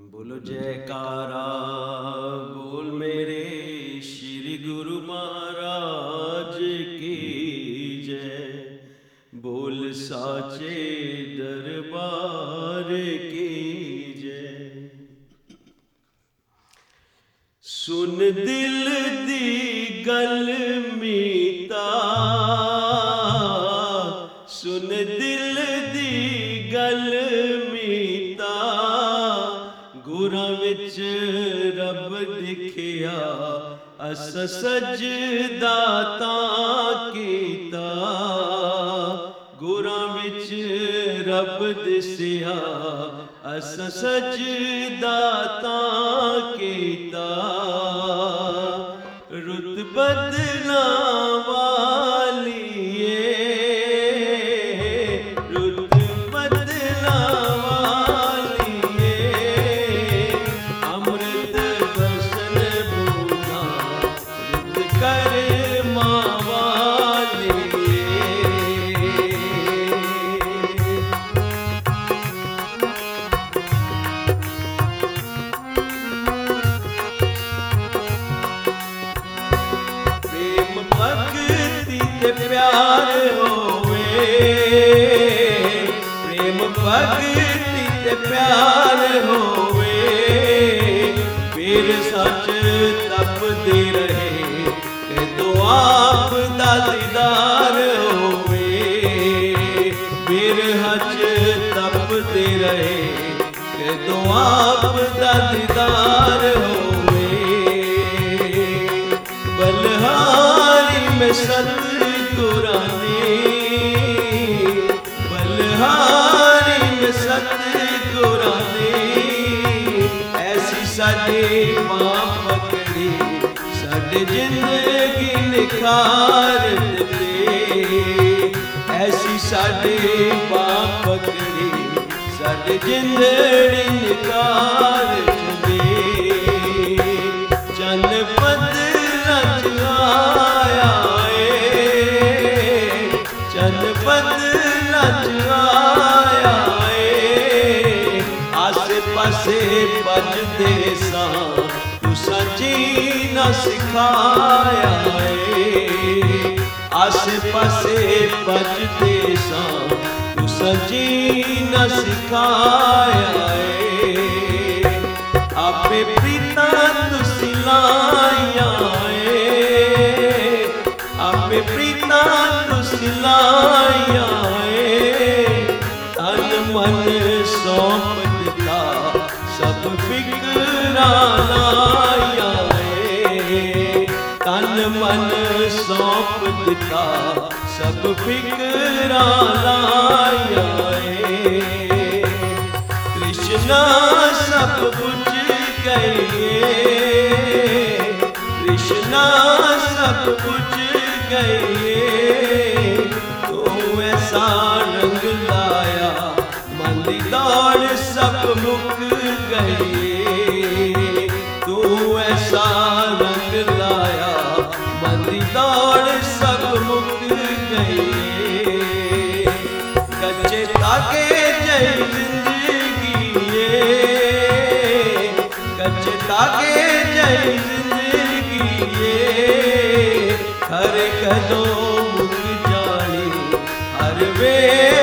बोलो, जयकारा, बोल मेरे श्री गुरु महाराज की जय। बोल साचे दरबार की जय। सुन दिल दी गल मीता। सुन दिल दी गल ਅਸ ਸਜਦਾ ਤਾਂ ਕੀਤਾ। ਗੁਰਾਂ ਵਿੱਚ ਰੱਬ ਦਿਸਿਆ। ਅਸ ਸਜਦਾ ਤਾਂ ਕੀਤਾ। ਰੁੱਤ ਬਦਲਾਂ ਪ੍ਰੇਮ ਭਗਤੀ ਤੇ ਪਿਆਰ ਹੋਵੇ। ਪ੍ਰੇਮ ਭਗਤੀ ਤੇ ਪਿਆਰ ਹੋਵੇ। ਫਿਰ ਸੱਚ ਤਪਦੇ ਰਹੇ ਤੇ ਦੁਆਪ ਦਾ ਦੀਦਾਰ ਹੋਵੇ। ਫਿਰ ਹੱਚ ਤਪਦੇ ਰਹੇ ਤੇ ਦੁਆਪ ਦਾ ਦੀਦਾਰ ਸਾਡੀ ਮਾਂ ਪਕੜੀ ਸਾਡੇ ਜ਼ਿੰਦਗੀ ਨਿਖਾਰ ਦਿੱਤੇ ਐਸੀ ਸਾਡੀ ਮਾਂ ਪਕੜੀ ਸਾਡੇ ਜ਼ਿੰਦਗੀ ਨਿਖਾਰ ਚੰਨ ਬਦਲਾਂ ਚ ਆਇਆ ਏ ਆਸੇ ਪਾਸੇ ਵੱਜਦੇ ਸਾਂ ਤੂੰ ਸੱਚੀ ਨਾ ਸਿਖਾਇਆ ਏ ਆਸੇ ਪਾਸੇ ਵੱਜਦੇ ਸਾਂ ਤੂੰ ਸੱਚੀ ਨਾ ਸਿਖਾਇਆ ਏ ਆਪੇ ਪ੍ਰੀਤਾਂ ਤੁਸੀਂ ਲਾਈਆਂ ਏ ਆਪੇ ਪ੍ਰੀਤਾਂ ਤੁਸੀਂ ਲਾਈਆਂ ਏ। ਤਨ ਮਨ ਸੌਂਪ ਦਿੱਤਾ ਸਭ ਫਿਕਰਾਂ ਲਾਈਆਂ ਏ। ਤਨ ਮਨ ਸੌਂਪ ਦਿੱਤਾ ਸਭ ਫਿਕਰਾਂ ਲਾਈਆਂ ਏ। ਕ੍ਰਿਸ਼ਨਾ ਸਭ ਬੁਝ ਗਏ ਕ੍ਰਿਸ਼ਨਾ ਸਭ ਬੁਝ ਗਏ ਤੂੰ ਐਸਾ ਰੰਗ ਲਾਇਆ, ਮਨ ਦੀ ਦੌੜ ਸਭ ਮੁੱਕ ਗਈ। ਤੂੰ ਐਸਾ ਰੰਗ ਲਾਇਆ, ਮਨ ਦੀ ਦੌੜ ਸਭ ਮੁੱਕ ਗਈ। ਕੱਚੇ ਤਾਕੇ ਜੈ ਜ਼ਿੰਦਗੀ ਏ। ਕੱਚੇ ਤਾਕੇ ਜੈ ਜ਼ਿੰਦਗੀ ਏ। ਹਰ ਕਦੋਂ ਮੁੱਕ ਜਾਣੀ ਹਰ